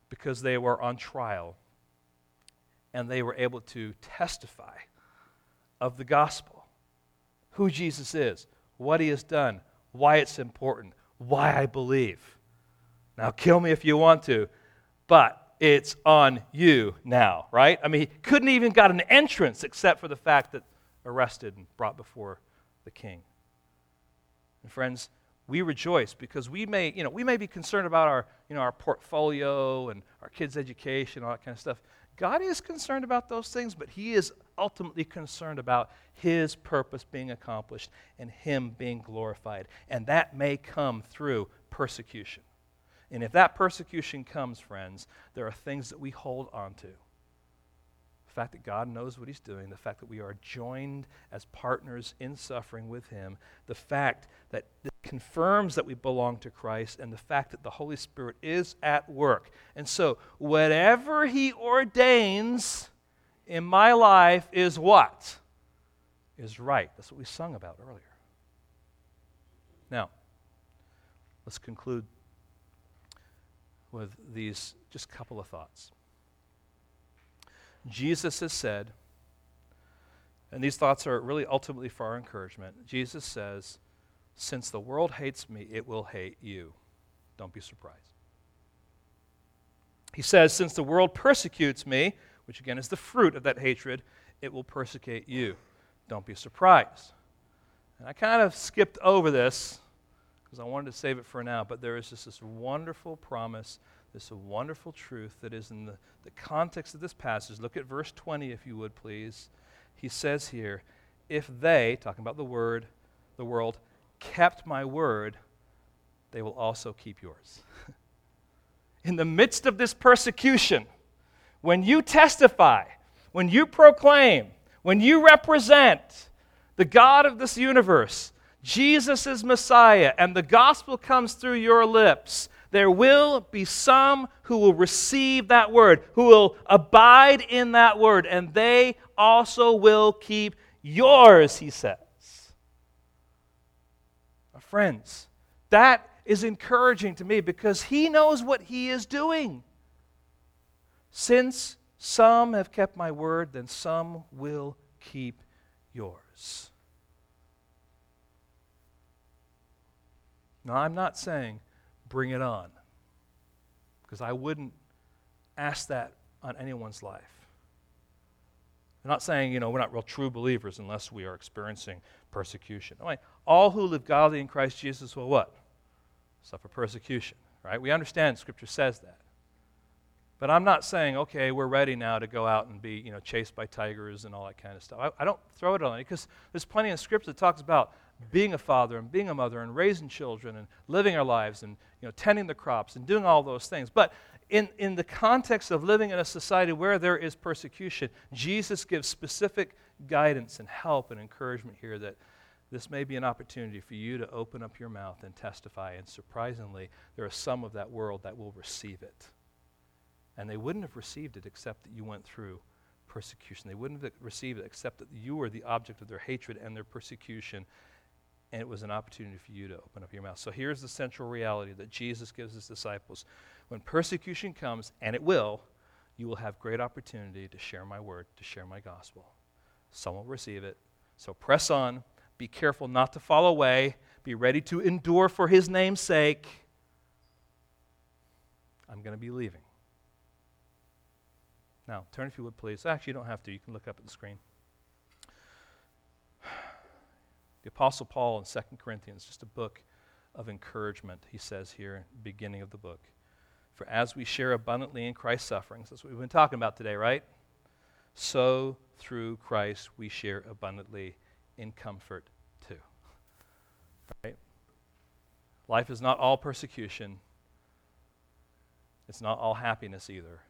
because they were on trial and they were able to testify of the gospel who Jesus is, what he has done, why it's important, why I believe. Now, kill me if you want to, but it's on you now, right? I mean, he couldn't even got an entrance except for the fact that arrested and brought before the king. And friends, we rejoice because we may, you know, we may be concerned about our, you know, our portfolio and our kids' education, all that kind of stuff. God is concerned about those things, but He is ultimately concerned about His purpose being accomplished and Him being glorified. And that may come through persecution. And if that persecution comes, friends, there are things that we hold on to the fact that God knows what He's doing, the fact that we are joined as partners in suffering with Him, the fact that confirms that we belong to Christ, and the fact that the Holy Spirit is at work. And so, whatever He ordains in my life is what? Is right. That's what we sung about earlier. Now, let's conclude with these just couple of thoughts. Jesus has said, and these thoughts are really ultimately for our encouragement. Jesus says, Since the world hates me, it will hate you. Don't be surprised. He says, Since the world persecutes me, which again is the fruit of that hatred, it will persecute you. Don't be surprised. And I kind of skipped over this because I wanted to save it for now, but there is just this wonderful promise this wonderful truth that is in the, the context of this passage. Look at verse 20, if you would, please. He says here, If they, talking about the word, the world, kept my word, they will also keep yours. in the midst of this persecution, when you testify, when you proclaim, when you represent the God of this universe, Jesus is Messiah and the gospel comes through your lips, there will be some who will receive that word, who will abide in that word, and they also will keep yours, he says. Friends, that is encouraging to me because he knows what he is doing. Since some have kept my word, then some will keep yours. Now, I'm not saying bring it on, because I wouldn't ask that on anyone's life. I'm not saying, you know, we're not real true believers unless we are experiencing persecution. All who live godly in Christ Jesus will what? Suffer persecution, right? We understand Scripture says that. But I'm not saying, okay, we're ready now to go out and be, you know, chased by tigers and all that kind of stuff. I, I don't throw it on you because there's plenty of scripture that talks about being a father and being a mother and raising children and living our lives and, you know, tending the crops and doing all those things. But in, in the context of living in a society where there is persecution, Jesus gives specific guidance and help and encouragement here that this may be an opportunity for you to open up your mouth and testify. And surprisingly, there are some of that world that will receive it. And they wouldn't have received it except that you went through persecution. They wouldn't have received it except that you were the object of their hatred and their persecution. And it was an opportunity for you to open up your mouth. So here's the central reality that Jesus gives his disciples. When persecution comes, and it will, you will have great opportunity to share my word, to share my gospel. Some will receive it. So press on be careful not to fall away. Be ready to endure for his name's sake. I'm going to be leaving. Now, turn if you would, please. Actually, you don't have to. You can look up at the screen. The Apostle Paul in 2 Corinthians, just a book of encouragement, he says here, beginning of the book. For as we share abundantly in Christ's sufferings, that's what we've been talking about today, right? So through Christ we share abundantly in comfort too. Right? Life is not all persecution, it's not all happiness either.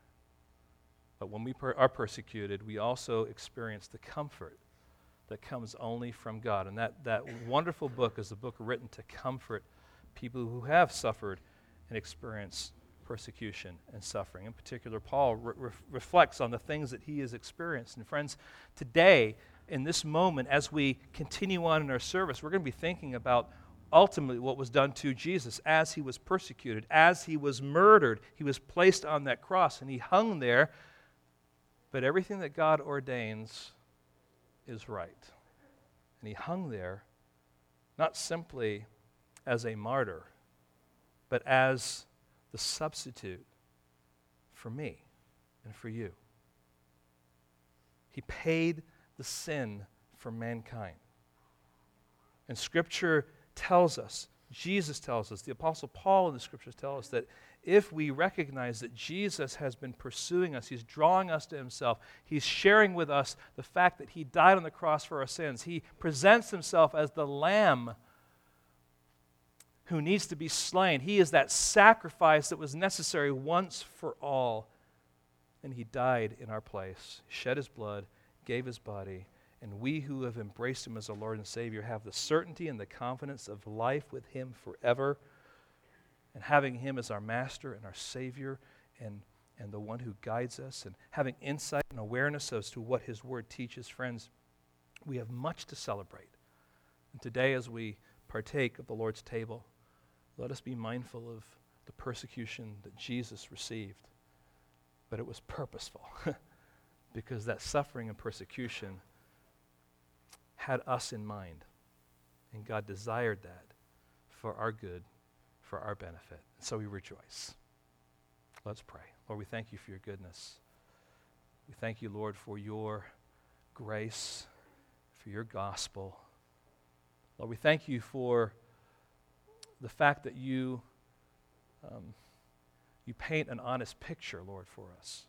But when we per- are persecuted, we also experience the comfort that comes only from God. And that, that wonderful book is a book written to comfort people who have suffered and experienced persecution and suffering. In particular, Paul re- reflects on the things that he has experienced. And friends, today, in this moment, as we continue on in our service, we're going to be thinking about ultimately what was done to Jesus as he was persecuted, as he was murdered. He was placed on that cross and he hung there. But everything that God ordains is right. And he hung there not simply as a martyr, but as the substitute for me and for you. He paid the sin for mankind. And Scripture tells us, Jesus tells us, the Apostle Paul in the Scriptures tell us that if we recognize that Jesus has been pursuing us, He's drawing us to Himself, He's sharing with us the fact that He died on the cross for our sins, He presents Himself as the Lamb who needs to be slain. He is that sacrifice that was necessary once for all. And He died in our place, shed His blood gave his body, and we who have embraced him as our Lord and Savior have the certainty and the confidence of life with him forever, and having him as our master and our Savior and, and the one who guides us, and having insight and awareness as to what his word teaches, friends, we have much to celebrate. And today, as we partake of the Lord's table, let us be mindful of the persecution that Jesus received. But it was purposeful. because that suffering and persecution had us in mind. And God desired that for our good, for our benefit. And so we rejoice. Let's pray. Lord, we thank you for your goodness. We thank you, Lord, for your grace, for your gospel. Lord, we thank you for the fact that you, um, you paint an honest picture, Lord, for us.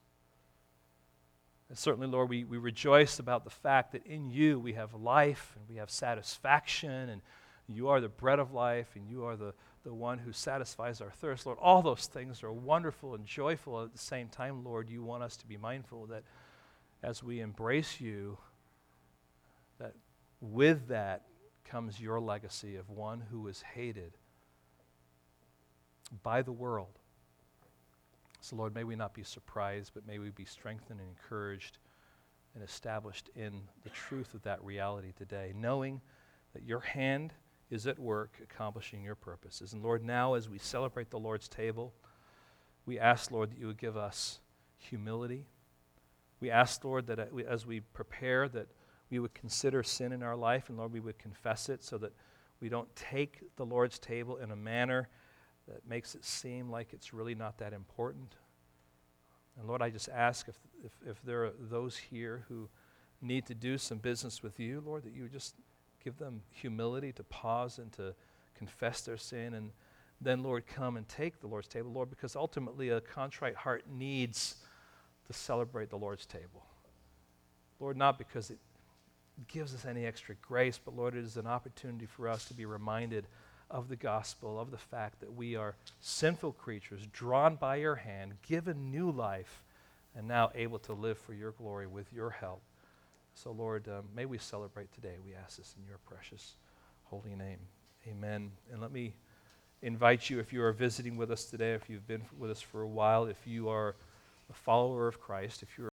And certainly, Lord, we, we rejoice about the fact that in you we have life and we have satisfaction, and you are the bread of life, and you are the, the one who satisfies our thirst. Lord, all those things are wonderful and joyful. At the same time, Lord, you want us to be mindful that as we embrace you, that with that comes your legacy of one who is hated by the world. So, Lord, may we not be surprised, but may we be strengthened and encouraged and established in the truth of that reality today, knowing that your hand is at work accomplishing your purposes. And Lord, now as we celebrate the Lord's table, we ask, Lord, that you would give us humility. We ask, Lord, that uh, as we prepare, that we would consider sin in our life, and Lord, we would confess it so that we don't take the Lord's table in a manner that makes it seem like it's really not that important. And Lord, I just ask if, if, if there are those here who need to do some business with you, Lord, that you just give them humility to pause and to confess their sin. And then, Lord, come and take the Lord's table, Lord, because ultimately a contrite heart needs to celebrate the Lord's table. Lord, not because it gives us any extra grace, but Lord, it is an opportunity for us to be reminded of the gospel, of the fact that we are sinful creatures drawn by your hand, given new life, and now able to live for your glory with your help. So, Lord, um, may we celebrate today. We ask this in your precious holy name. Amen. And let me invite you, if you are visiting with us today, if you've been with us for a while, if you are a follower of Christ, if you're